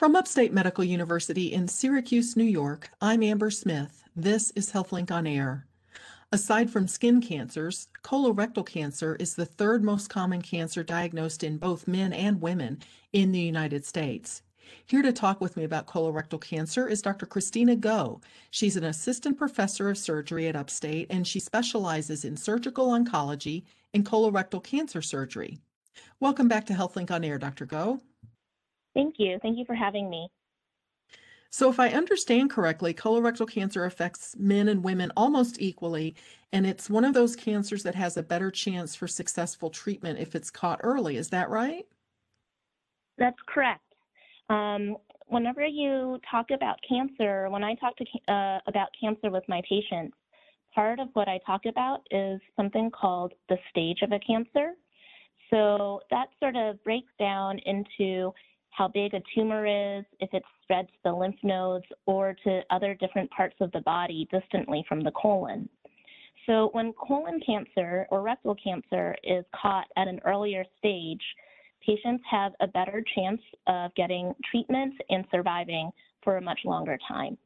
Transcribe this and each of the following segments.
From Upstate Medical University in Syracuse, New York, I'm Amber Smith. This is HealthLink on Air. Aside from skin cancers, colorectal cancer is the third most common cancer diagnosed in both men and women in the United States. Here to talk with me about colorectal cancer is Dr. Kristina Go. She's an assistant professor of surgery at Upstate and she specializes in surgical oncology and colorectal cancer surgery. Welcome back to HealthLink on Air, Dr. Go. Thank you. Thank you for having me. So, if I understand correctly, colorectal cancer affects men and women almost equally, and it's one of those cancers that has a better chance for successful treatment if it's caught early. Is that right? That's correct. Um, whenever you talk about cancer, when I talk to, uh, about cancer with my patients, part of what I talk about is something called the stage of a cancer. So that sort of breaks down into how big a tumor is, if it spread to the lymph nodes or to other different parts of the body distantly from the colon. So when colon cancer or rectal cancer is caught at an earlier stage, patients have a better chance of getting treatment and surviving for a much longer time.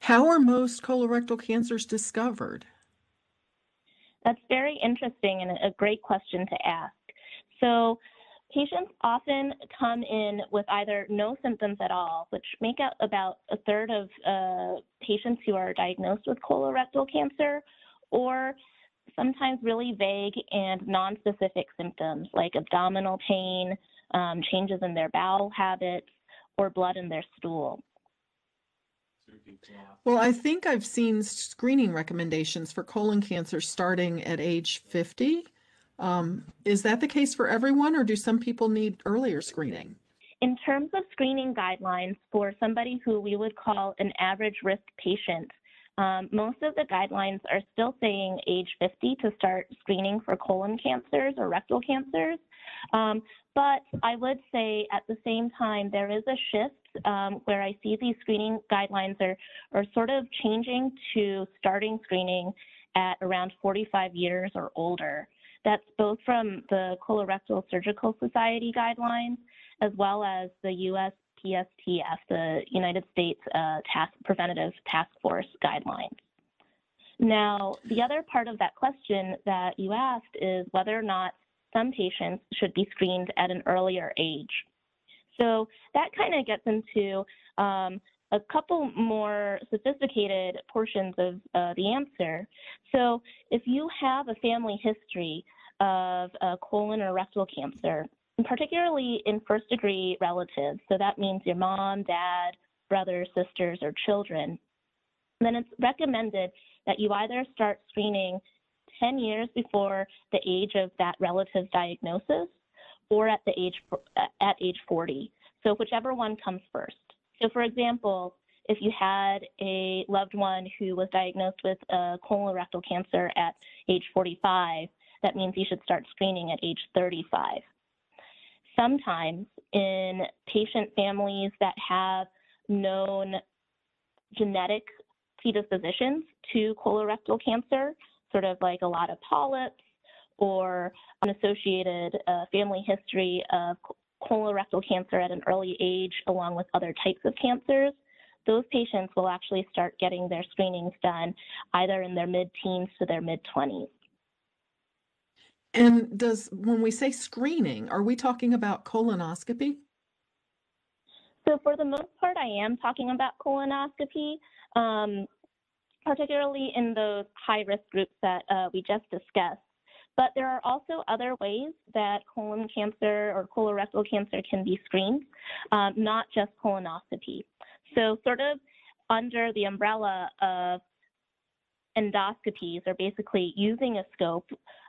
How are most colorectal cancers discovered? That's very interesting and a great question to ask. So Patients often come in with either no symptoms at all, which make up about a third of uh, patients who are diagnosed with colorectal cancer, or sometimes really vague and nonspecific symptoms like abdominal pain, um, changes in their bowel habits, or blood in their stool. Well, I think I've seen screening recommendations for colon cancer starting at age 50. Um, is that the case for everyone, or do some people need earlier screening? In terms of screening guidelines for somebody who we would call an average risk patient, um, most of the guidelines are still saying age 50 to start screening for colon cancers or rectal cancers. Um, but I would say at the same time, there is a shift um, where I see these screening guidelines are, are sort of changing to starting screening at around 45 years or older. That's both from the Colorectal Surgical Society guidelines as well as the US PSTF, the United States uh, Task Preventative Task Force guidelines. Now, the other part of that question that you asked is whether or not some patients should be screened at an earlier age. So that kind of gets into um, a couple more sophisticated portions of uh, the answer. So if you have a family history of uh, colon or rectal cancer, particularly in first degree relatives, so that means your mom, dad, brothers, sisters, or children, then it's recommended that you either start screening 10 years before the age of that relative's diagnosis or at the age at age 40. So whichever one comes first. So, for example, if you had a loved one who was diagnosed with uh, colorectal cancer at age 45, that means you should start screening at age 35. Sometimes in patient families that have known genetic predispositions to colorectal cancer, sort of like a lot of polyps or an associated uh, family history of colorectal cancer at an early age, along with other types of cancers, those patients will actually start getting their screenings done either in their mid teens to their mid 20s. And does, when we say screening, are we talking about colonoscopy? So, for the most part, I am talking about colonoscopy, um, particularly in those high risk groups that uh, we just discussed. But there are also other ways that colon cancer or colorectal cancer can be screened, um, not just colonoscopy. So, sort of under the umbrella of endoscopies, or basically using a scope,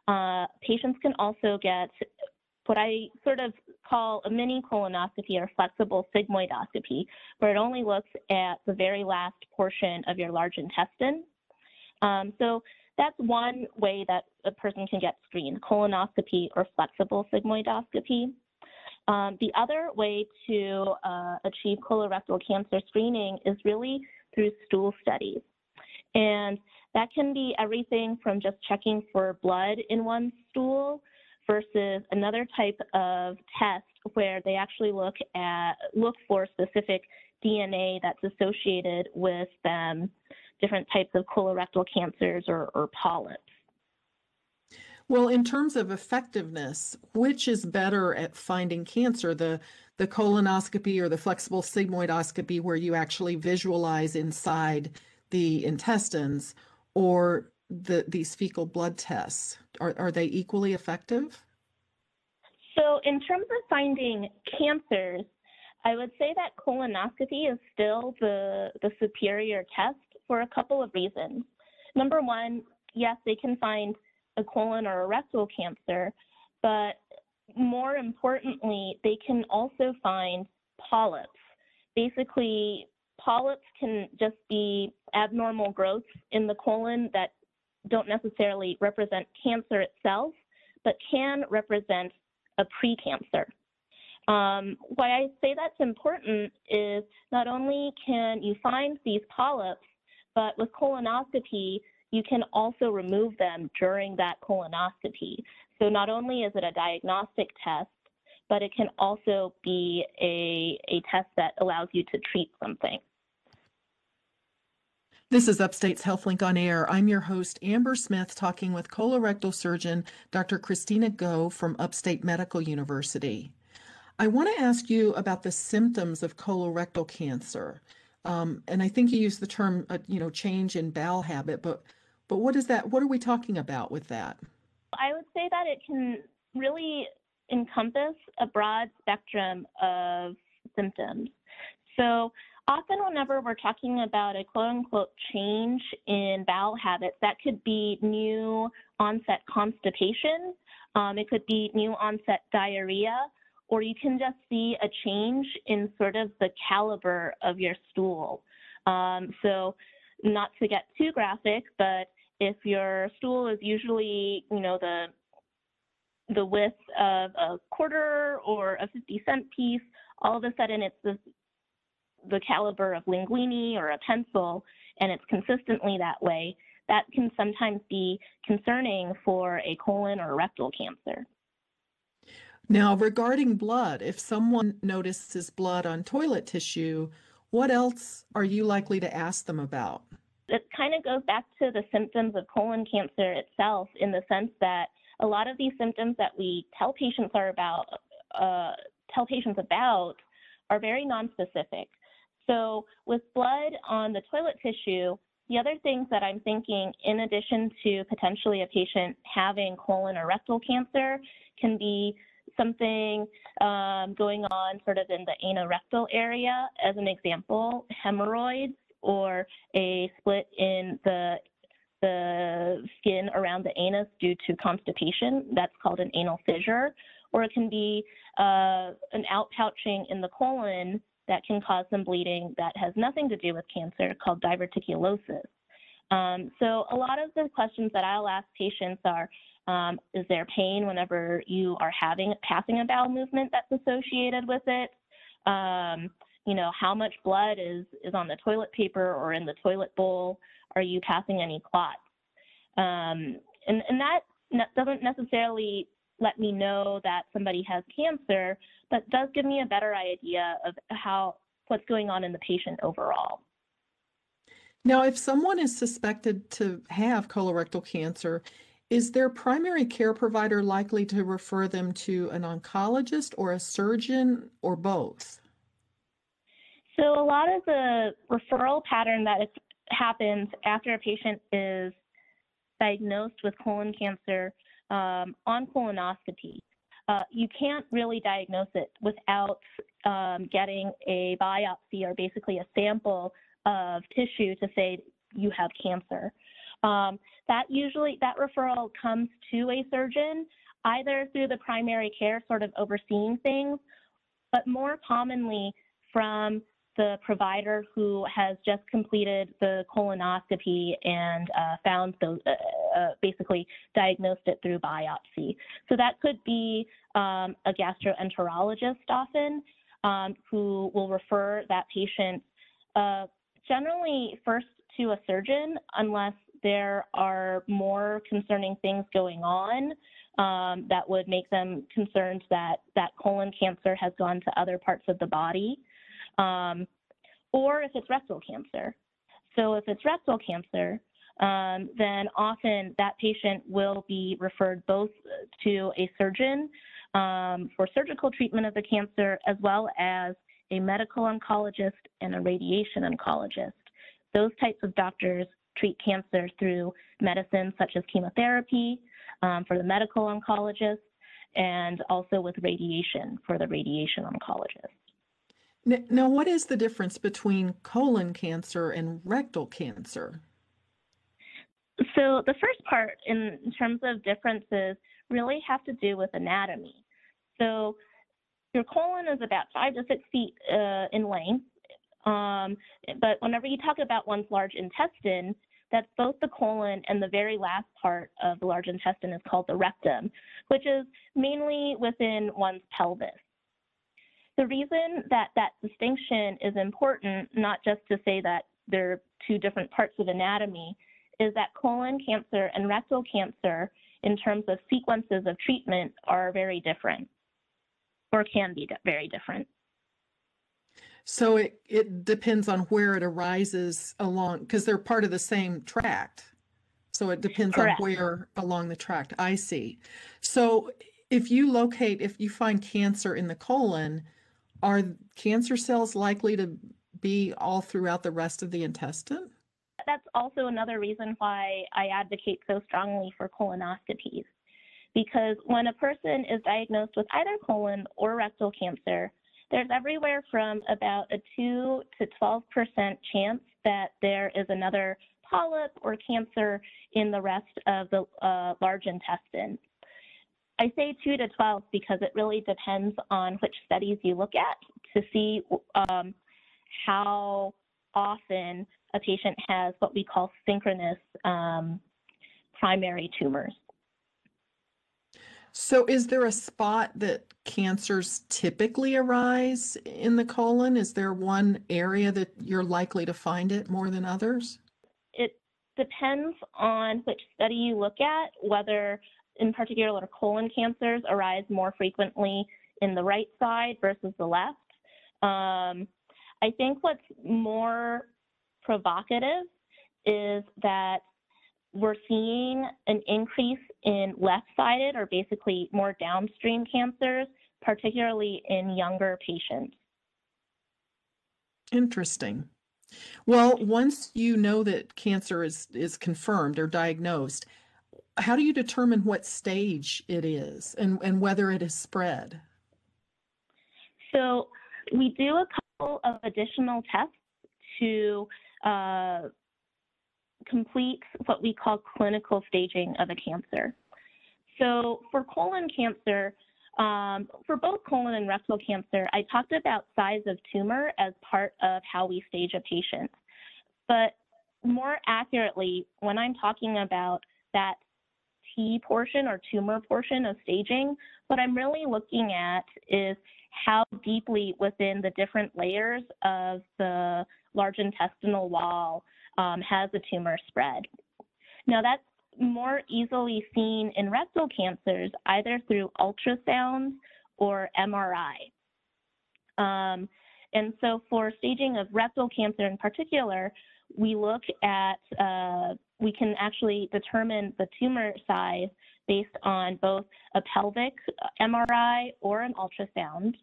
uh, patients can also get what I sort of call a mini colonoscopy or flexible sigmoidoscopy, where it only looks at the very last portion of your large intestine. Um, so that's one way that a person can get screened, colonoscopy or flexible sigmoidoscopy. Um, the other way to uh, achieve colorectal cancer screening is really through stool studies. And that can be everything from just checking for blood in one stool versus another type of test where they actually look at look for specific DNA that's associated with um, different types of colorectal cancers or, or polyps. Well, in terms of effectiveness, which is better at finding cancer, the the colonoscopy or the flexible sigmoidoscopy where you actually visualize inside the intestines or the these fecal blood tests? Are are they equally effective? So in terms of finding cancers, I would say that colonoscopy is still the, the superior test for a couple of reasons. Number one, yes, they can find a colon or a rectal cancer, but more importantly, they can also find polyps. Basically, polyps can just be abnormal growths in the colon that don't necessarily represent cancer itself, but can represent a precancer. Um, why I say that's important is not only can you find these polyps, but with colonoscopy, you can also remove them during that colonoscopy. So not only is it a diagnostic test, but it can also be a, a test that allows you to treat something. This is Upstate's HealthLink on Air. I'm your host, Amber Smith, talking with colorectal surgeon Dr. Kristina Go from Upstate Medical University. I want to ask you about the symptoms of colorectal cancer. Um, and I think you used the term, uh, you know, change in bowel habit, but but what is that? What are we talking about with that? I would say that it can really encompass a broad spectrum of symptoms. So often whenever we're talking about a quote unquote change in bowel habits, that could be new onset constipation, um, it could be new onset diarrhea, or you can just see a change in sort of the caliber of your stool. Um, so not to get too graphic, but if your stool is usually, you know, the the width of a quarter or a 50 cent piece, all of a sudden it's the, the caliber of linguini or a pencil, and it's consistently that way, that can sometimes be concerning for a colon or rectal cancer. Now, regarding blood, if someone notices blood on toilet tissue, what else are you likely to ask them about? It kind of goes back to the symptoms of colon cancer itself in the sense that a lot of these symptoms that we tell patients are about, uh, tell patients about are very nonspecific. So with blood on the toilet tissue, the other things that I'm thinking, in addition to potentially a patient having colon or rectal cancer, can be something um, going on sort of in the anorectal area, as an example, hemorrhoids or a split in the the skin around the anus due to constipation. That's called an anal fissure. Or it can be uh, an outpouching in the colon that can cause some bleeding that has nothing to do with cancer called diverticulosis. Um, so a lot of the questions that I'll ask patients are, um, is there pain whenever you are having passing a bowel movement that's associated with it? Um, you know, how much blood is is on the toilet paper or in the toilet bowl? Are you passing any clots? Um, and and that doesn't necessarily let me know that somebody has cancer, but does give me a better idea of how what's going on in the patient overall. Now, if someone is suspected to have colorectal cancer, is their primary care provider likely to refer them to an oncologist or a surgeon or both? So, a lot of the referral pattern that happens after a patient is diagnosed with colon cancer um, on colonoscopy, uh, you can't really diagnose it without um, getting a biopsy or basically a sample of tissue to say you have cancer. Um, that usually, that referral comes to a surgeon either through the primary care sort of overseeing things, but more commonly from the provider who has just completed the colonoscopy and uh, found the, uh, uh, basically diagnosed it through biopsy. So that could be um, a gastroenterologist often um, who will refer that patient uh, generally first to a surgeon unless there are more concerning things going on. um, that would make them concerned that that colon cancer has gone to other parts of the body, um, or if it's rectal cancer. So if it's rectal cancer, um, then often that patient will be referred both to a surgeon um, for surgical treatment of the cancer as well as a medical oncologist and a radiation oncologist. Those types of doctors treat cancer through medicines such as chemotherapy um, for the medical oncologist and also with radiation for the radiation oncologist. Now, what is the difference between colon cancer and rectal cancer? So the first part in terms of differences really have to do with anatomy. So your colon is about five to six feet uh, in length. Um, but whenever you talk about one's large intestine, that's both the colon and the very last part of the large intestine is called the rectum, which is mainly within one's pelvis. The reason that that distinction is important, not just to say that they're two different parts of anatomy, is that colon cancer and rectal cancer, in terms of sequences of treatment, are very different or can be very different. So it, it depends on where it arises along, because they're part of the same tract. So it depends Correct. on where along the tract. I see. So if you locate, if you find cancer in the colon, are cancer cells likely to be all throughout the rest of the intestine? That's also another reason why I advocate so strongly for colonoscopies because when a person is diagnosed with either colon or rectal cancer, there's everywhere from about a 2 to 12% chance that there is another polyp or cancer in the rest of the uh, large intestine. I say 2 to 12 because it really depends on which studies you look at to see um, how often a patient has what we call synchronous um, primary tumors. So is there a spot that cancers typically arise in the colon? Is there one area that you're likely to find it more than others? It depends on which study you look at, whether in particular colon cancers arise more frequently in the right side versus the left. Um, I think what's more provocative is that we're seeing an increase in left-sided or basically more downstream cancers, particularly in younger patients. Interesting. Well, once you know that cancer is, is confirmed or diagnosed, how do you determine what stage it is and, and whether it has spread? So we do a couple of additional tests to uh, complete what we call clinical staging of a cancer. So for colon cancer, um, for both colon and rectal cancer, I talked about size of tumor as part of how we stage a patient. But more accurately, when I'm talking about that T portion or tumor portion of staging, what I'm really looking at is how deeply within the different layers of the large intestinal wall um, has a tumor spread. Now that's more easily seen in rectal cancers either through ultrasound or MRI. Um, and so for staging of rectal cancer in particular, we look at, uh, we can actually determine the tumor size based on both a pelvic MRI or an ultrasound.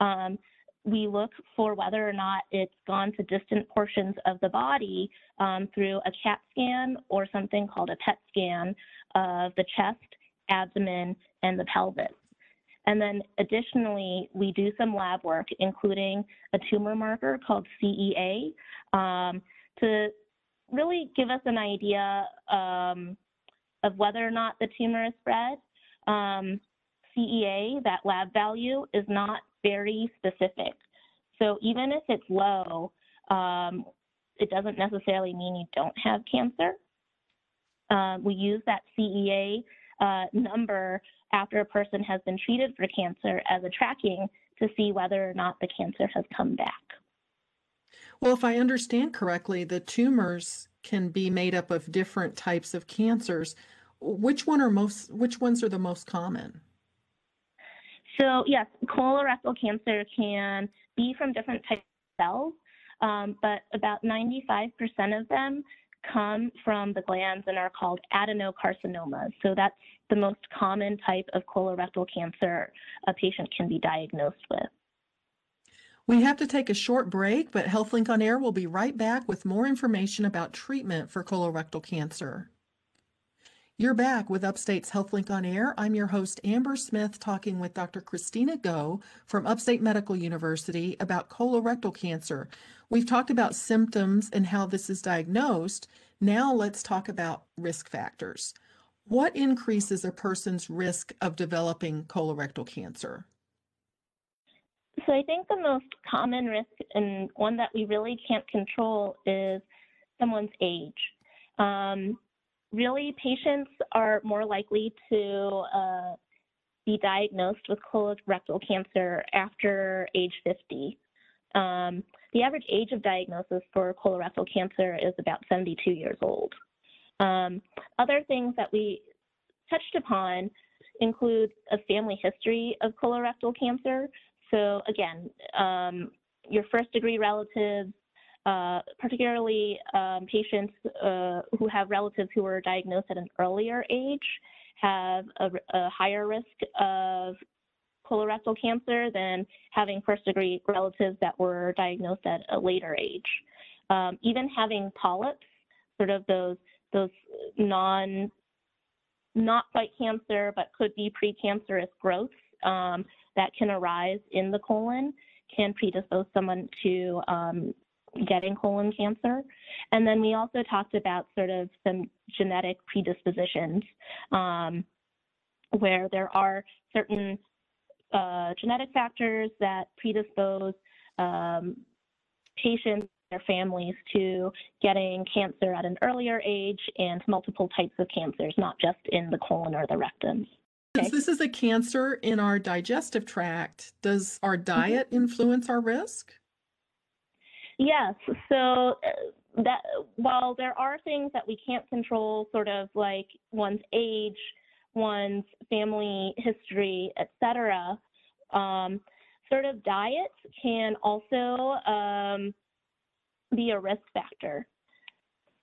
Um, we look for whether or not it's gone to distant portions of the body um, through a CAT scan or something called a PET scan of the chest, abdomen, and the pelvis. And then additionally, we do some lab work, including a tumor marker called CEA, um, to really give us an idea um, of whether or not the tumor is spread. Um, CEA, that lab value, is not very specific. So even if it's low, um, it doesn't necessarily mean you don't have cancer. Um, we use that CEA uh, number after a person has been treated for cancer as a tracking to see whether or not the cancer has come back. Well, if I understand correctly, the tumors can be made up of different types of cancers. which one are most, which ones are the most common? So yes, colorectal cancer can be from different types of cells, um, but about 95% of them come from the glands and are called adenocarcinomas. So that's the most common type of colorectal cancer a patient can be diagnosed with. We have to take a short break, but HealthLink on Air will be right back with more information about treatment for colorectal cancer. You're back with Upstate's HealthLink on Air. I'm your host, Amber Smith, talking with Dr. Kristina Go from Upstate Medical University about colorectal cancer. We've talked about symptoms and how this is diagnosed. Now let's talk about risk factors. What increases a person's risk of developing colorectal cancer? So I think the most common risk and one that we really can't control is someone's age. Um, really, patients are more likely to uh, be diagnosed with colorectal cancer after age 50. Um, the average age of diagnosis for colorectal cancer is about 72 years old. Um, other things that we touched upon include a family history of colorectal cancer. So again, um, your first degree relatives, uh, particularly um, patients uh, who have relatives who were diagnosed at an earlier age, have a, a higher risk of colorectal cancer than having first degree relatives that were diagnosed at a later age. Um, even having polyps, sort of those those non not quite cancer but could be precancerous growths um, that can arise in the colon can predispose someone to um, getting colon cancer. And then we also talked about sort of some genetic predispositions um, where there are certain uh, genetic factors that predispose um, patients their families to getting cancer at an earlier age and multiple types of cancers, not just in the colon or the rectum. Since this is a cancer in our digestive tract, does our mm-hmm. diet mm-hmm. influence our risk? Yes. So uh, that while there are things that we can't control, sort of like one's age, one's family history, etc., um, sort of diet can also um, be a risk factor.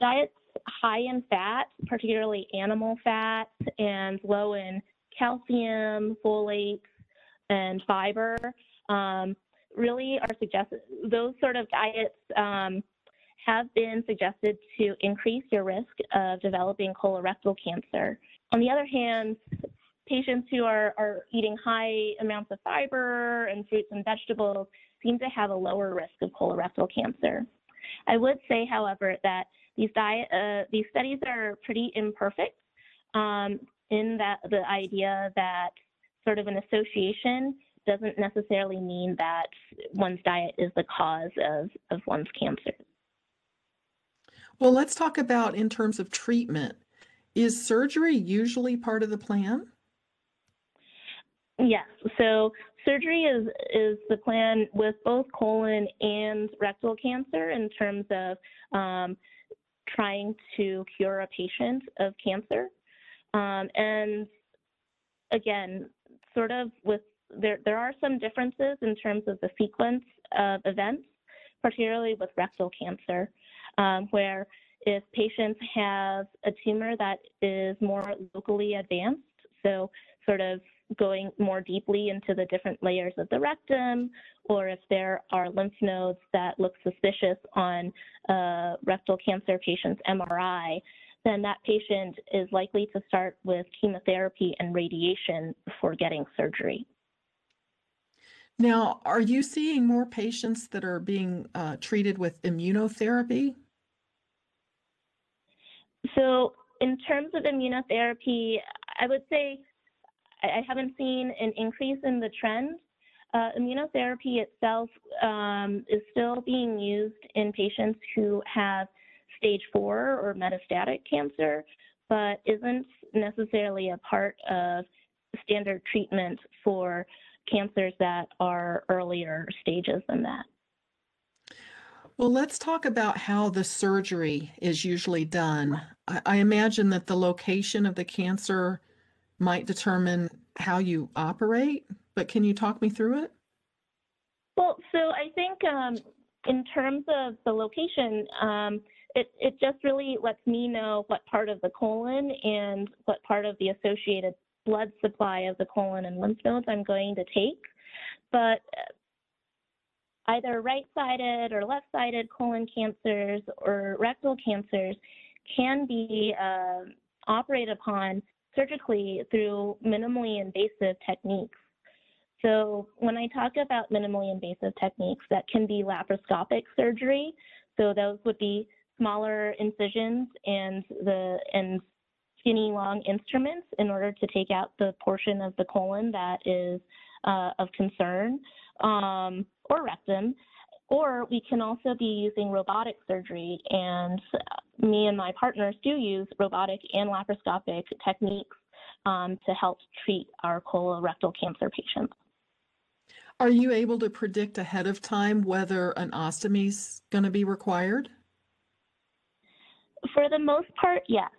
Diets high in fat, particularly animal fat, and low in calcium, folate, and fiber, um, really are suggested. Those sort of diets um, have been suggested to increase your risk of developing colorectal cancer. On the other hand, patients who are, are eating high amounts of fiber and fruits and vegetables seem to have a lower risk of colorectal cancer. I would say, however, that these diet uh, these studies are pretty imperfect um, in that the idea that sort of an association doesn't necessarily mean that one's diet is the cause of, of one's cancer. Well, let's talk about in terms of treatment. Is surgery usually part of the plan? Yes. So surgery is is the plan with both colon and rectal cancer in terms of um, trying to cure a patient of cancer. Um, and again, sort of with there there are some differences in terms of the sequence of events, particularly with rectal cancer, um, where if patients have a tumor that is more locally advanced, so sort of going more deeply into the different layers of the rectum, or if there are lymph nodes that look suspicious on a rectal cancer patient's MRI, then that patient is likely to start with chemotherapy and radiation before getting surgery. Now, are you seeing more patients that are being uh, treated with immunotherapy? So, in terms of immunotherapy, I would say I haven't seen an increase in the trend. Uh, immunotherapy itself um, is still being used in patients who have stage four or metastatic cancer, but isn't necessarily a part of standard treatment for cancers that are earlier stages than that. Well, let's talk about how the surgery is usually done. I, I imagine that the location of the cancer might determine how you operate, but can you talk me through it? Well, so I think um, in terms of the location, um, it, it just really lets me know what part of the colon and what part of the associated blood supply of the colon and lymph nodes I'm going to take. But either right-sided or left-sided colon cancers or rectal cancers can be uh, operated upon surgically through minimally invasive techniques. So when I talk about minimally invasive techniques, that can be laparoscopic surgery. So those would be smaller incisions and the and skinny long instruments in order to take out the portion of the colon that is uh, of concern um, or rectum. Or we can also be using robotic surgery, and me and my partners do use robotic and laparoscopic techniques um, to help treat our colorectal cancer patients. Are you able to predict ahead of time whether an ostomy is going to be required? For the most part, yes.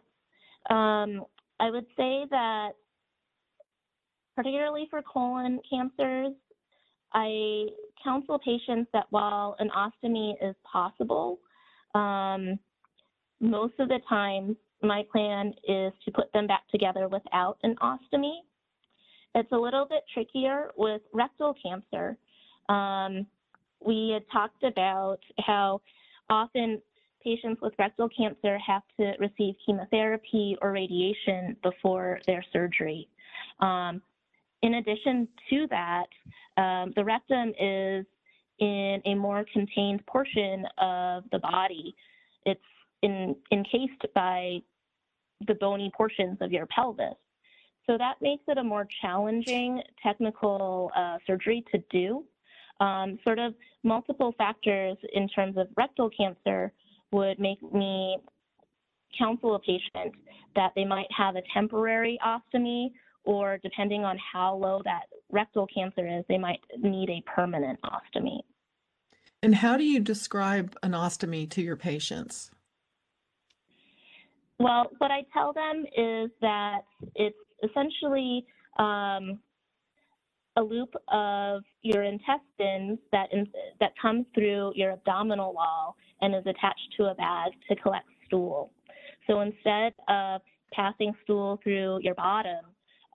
Um, I would say that, particularly for colon cancers, I counsel patients that while an ostomy is possible, um, most of the time my plan is to put them back together without an ostomy. It's a little bit trickier with rectal cancer. Um, we had talked about how often patients with rectal cancer have to receive chemotherapy or radiation before their surgery. Um, in addition to that, um, the rectum is in a more contained portion of the body. It's in, encased by the bony portions of your pelvis. So that makes it a more challenging technical uh, surgery to do. Um, sort of multiple factors in terms of rectal cancer would make me counsel a patient that they might have a temporary ostomy or depending on how low that rectal cancer is, they might need a permanent ostomy. And how do you describe an ostomy to your patients? Well, what I tell them is that it's essentially um, a loop of your intestines that in, that comes through your abdominal wall and is attached to a bag to collect stool. So instead of passing stool through your bottom,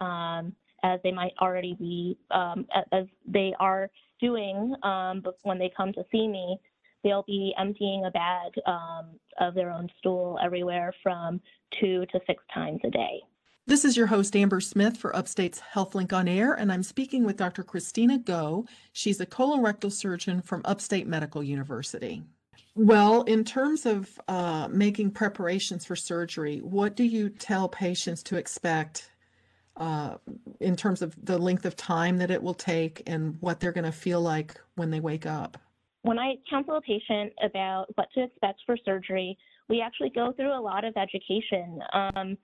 um, as they might already be, um, as they are doing um, when they come to see me, they'll be emptying a bag um, of their own stool everywhere from two to six times a day. This is your host, Amber Smith, for Upstate's HealthLink on Air, and I'm speaking with Dr. Kristina Go. She's a colorectal surgeon from Upstate Medical University. Well, in terms of uh, making preparations for surgery, what do you tell patients to expect uh, in terms of the length of time that it will take and what they're going to feel like when they wake up? When I counsel a patient about what to expect for surgery, we actually go through a lot of education. Um,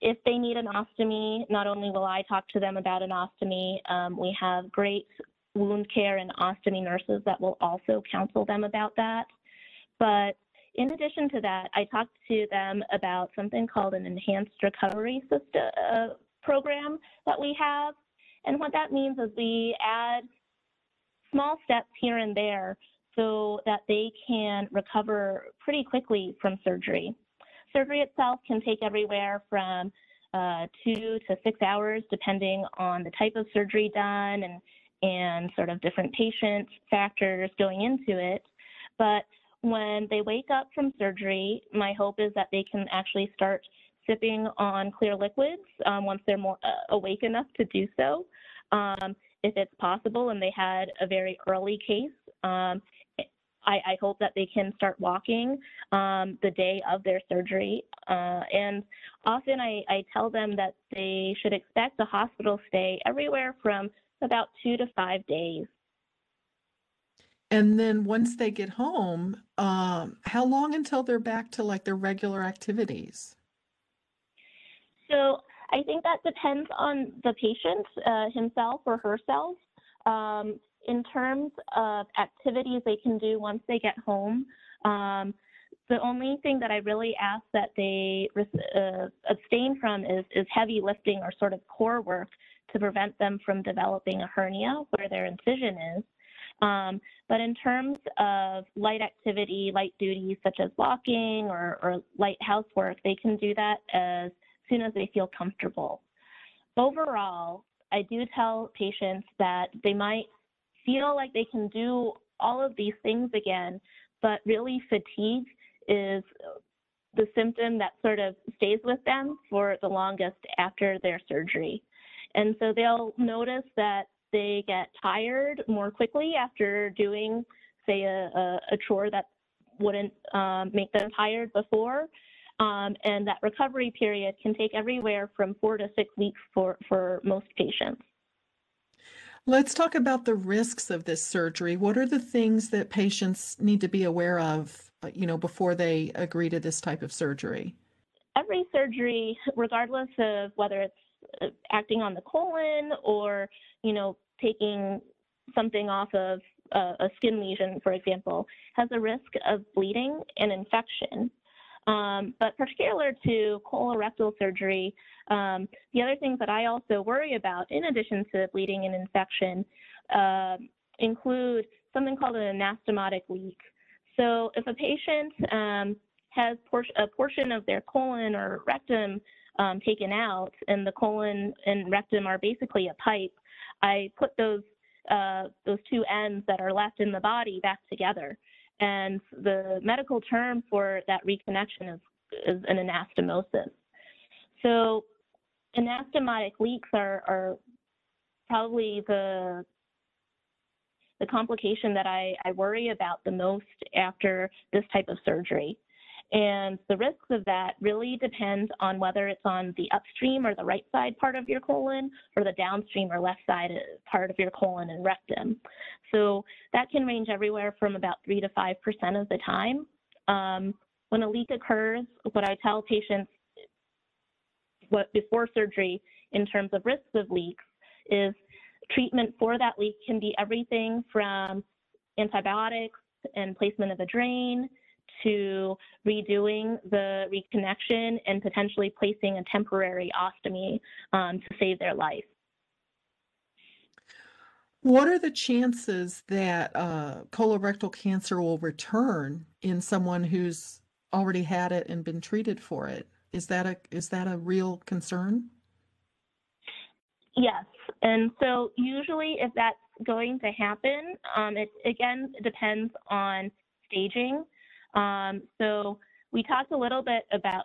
if they need an ostomy, not only will I talk to them about an ostomy, um, we have great wound care and ostomy nurses that will also counsel them about that. But in addition to that, I talked to them about something called an enhanced recovery system uh, program that we have. And what that means is we add small steps here and there so that they can recover pretty quickly from surgery. Surgery itself can take everywhere from uh, two to six hours, depending on the type of surgery done and, and sort of different patient factors going into it. But when they wake up from surgery, my hope is that they can actually start sipping on clear liquids um, once they're more uh, awake enough to do so. Um, if it's possible and they had a very early case, um, I, I, hope that they can start walking um, the day of their surgery. Uh, and often I, I, tell them that they should expect a hospital stay everywhere from about two to five days. And then once they get home, um, how long until they're back to like their regular activities? So I think that depends on the patient uh, himself or herself. Um, in terms of activities they can do once they get home, um, the only thing that I really ask that they uh, abstain from is, is heavy lifting or sort of core work to prevent them from developing a hernia where their incision is. Um, but in terms of light activity, light duties such as walking or, or light housework, they can do that as soon as they feel comfortable. Overall, I do tell patients that they might feel like they can do all of these things again, but really fatigue is the symptom that sort of stays with them for the longest after their surgery. And so they'll notice that they get tired more quickly after doing, say, a, a, a chore that wouldn't um, make them tired before. Um, and that recovery period can take everywhere from four to six weeks for, for most patients. Let's talk about the risks of this surgery. What are the things that patients need to be aware of, you know, before they agree to this type of surgery? Every surgery, regardless of whether it's acting on the colon or, you know, taking something off of a skin lesion, for example, has a risk of bleeding and infection. Um, but particular to colorectal surgery, um, the other things that I also worry about, in addition to bleeding and infection, uh, include something called an anastomotic leak. So if a patient um, has por a portion of their colon or rectum um, taken out, and the colon and rectum are basically a pipe, I put those uh, those two ends that are left in the body back together. And the medical term for that reconnection is, is an anastomosis. So anastomotic leaks are, are probably the the complication that I, I worry about the most after this type of surgery. And the risks of that really depend on whether it's on the upstream or the right side part of your colon or the downstream or left side part of your colon and rectum. So that can range everywhere from about 3 to 5% of the time. Um, when a leak occurs, what I tell patients what before surgery in terms of risks of leaks is treatment for that leak can be everything from antibiotics and placement of a drain to redoing the reconnection and potentially placing a temporary ostomy um, to save their life. What are the chances that uh, colorectal cancer will return in someone who's already had it and been treated for it? Is that a is that a real concern? Yes, and so usually if that's going to happen, um, it again depends on staging. Um, so we talked a little bit about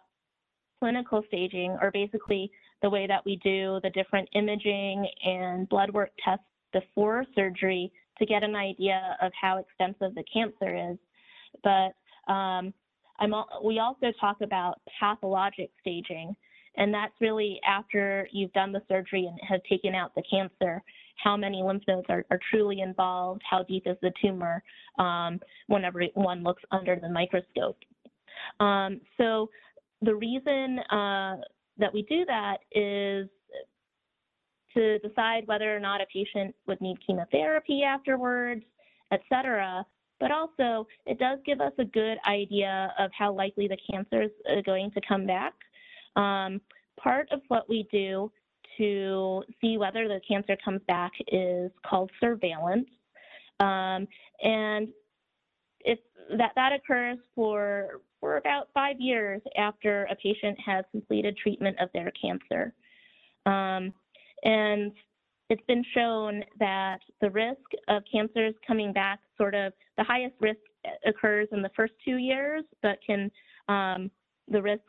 clinical staging, or basically the way that we do the different imaging and blood work tests before surgery to get an idea of how extensive the cancer is. But um, we also talk about pathologic staging, and that's really after you've done the surgery and have taken out the cancer how many lymph nodes are, are truly involved, how deep is the tumor um, whenever one looks under the microscope. Um, so the reason uh, that we do that is to decide whether or not a patient would need chemotherapy afterwards, et cetera. But also, it does give us a good idea of how likely the cancer is uh, going to come back. Um, part of what we do to see whether the cancer comes back is called surveillance. Um, and if that, that occurs for, for about five years after a patient has completed treatment of their cancer. Um, and it's been shown that the risk of cancers coming back, sort of the highest risk occurs in the first two years, but can um, the risk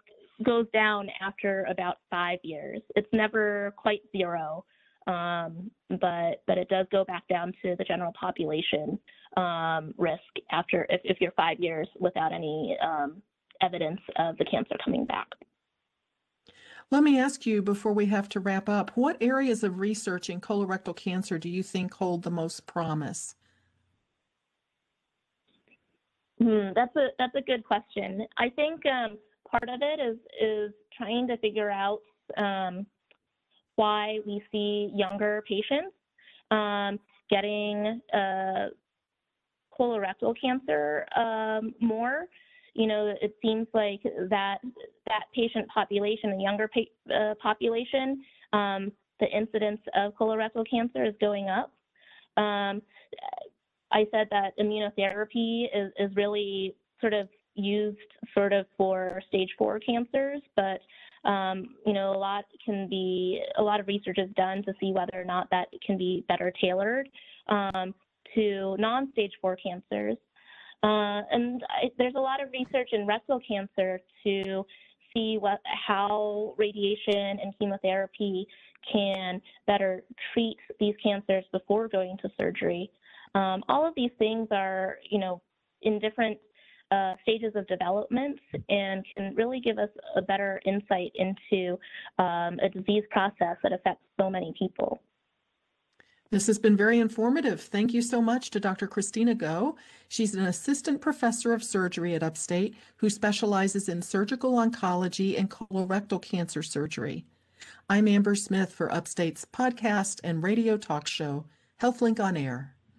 goes down after about five years. It's never quite zero, um, but but it does go back down to the general population um, risk after if, if you're five years without any um, evidence of the cancer coming back. Let me ask you before we have to wrap up, what areas of research in colorectal cancer do you think hold the most promise? Hmm, that's a that's a good question. I think um, part of it is is trying to figure out um, why we see younger patients. Um, getting uh, colorectal cancer um, more. You know, it seems like that that patient population, the younger pa- uh, population, um, the incidence of colorectal cancer is going up. Um, I said that immunotherapy is, is really sort of used sort of for stage four cancers, but um, you know, a lot can be, a lot of research is done to see whether or not that can be better tailored um, to non-stage four cancers. Uh, and I, there's a lot of research in rectal cancer to see what, how radiation and chemotherapy can better treat these cancers before going to surgery. Um, all of these things are, you know, in different uh, stages of development and can really give us a better insight into um, a disease process that affects so many people. This has been very informative. Thank you so much to Dr. Kristina Go. She's an assistant professor of surgery at Upstate who specializes in surgical oncology and colorectal cancer surgery. I'm Amber Smith for Upstate's podcast and radio talk show, HealthLink on Air.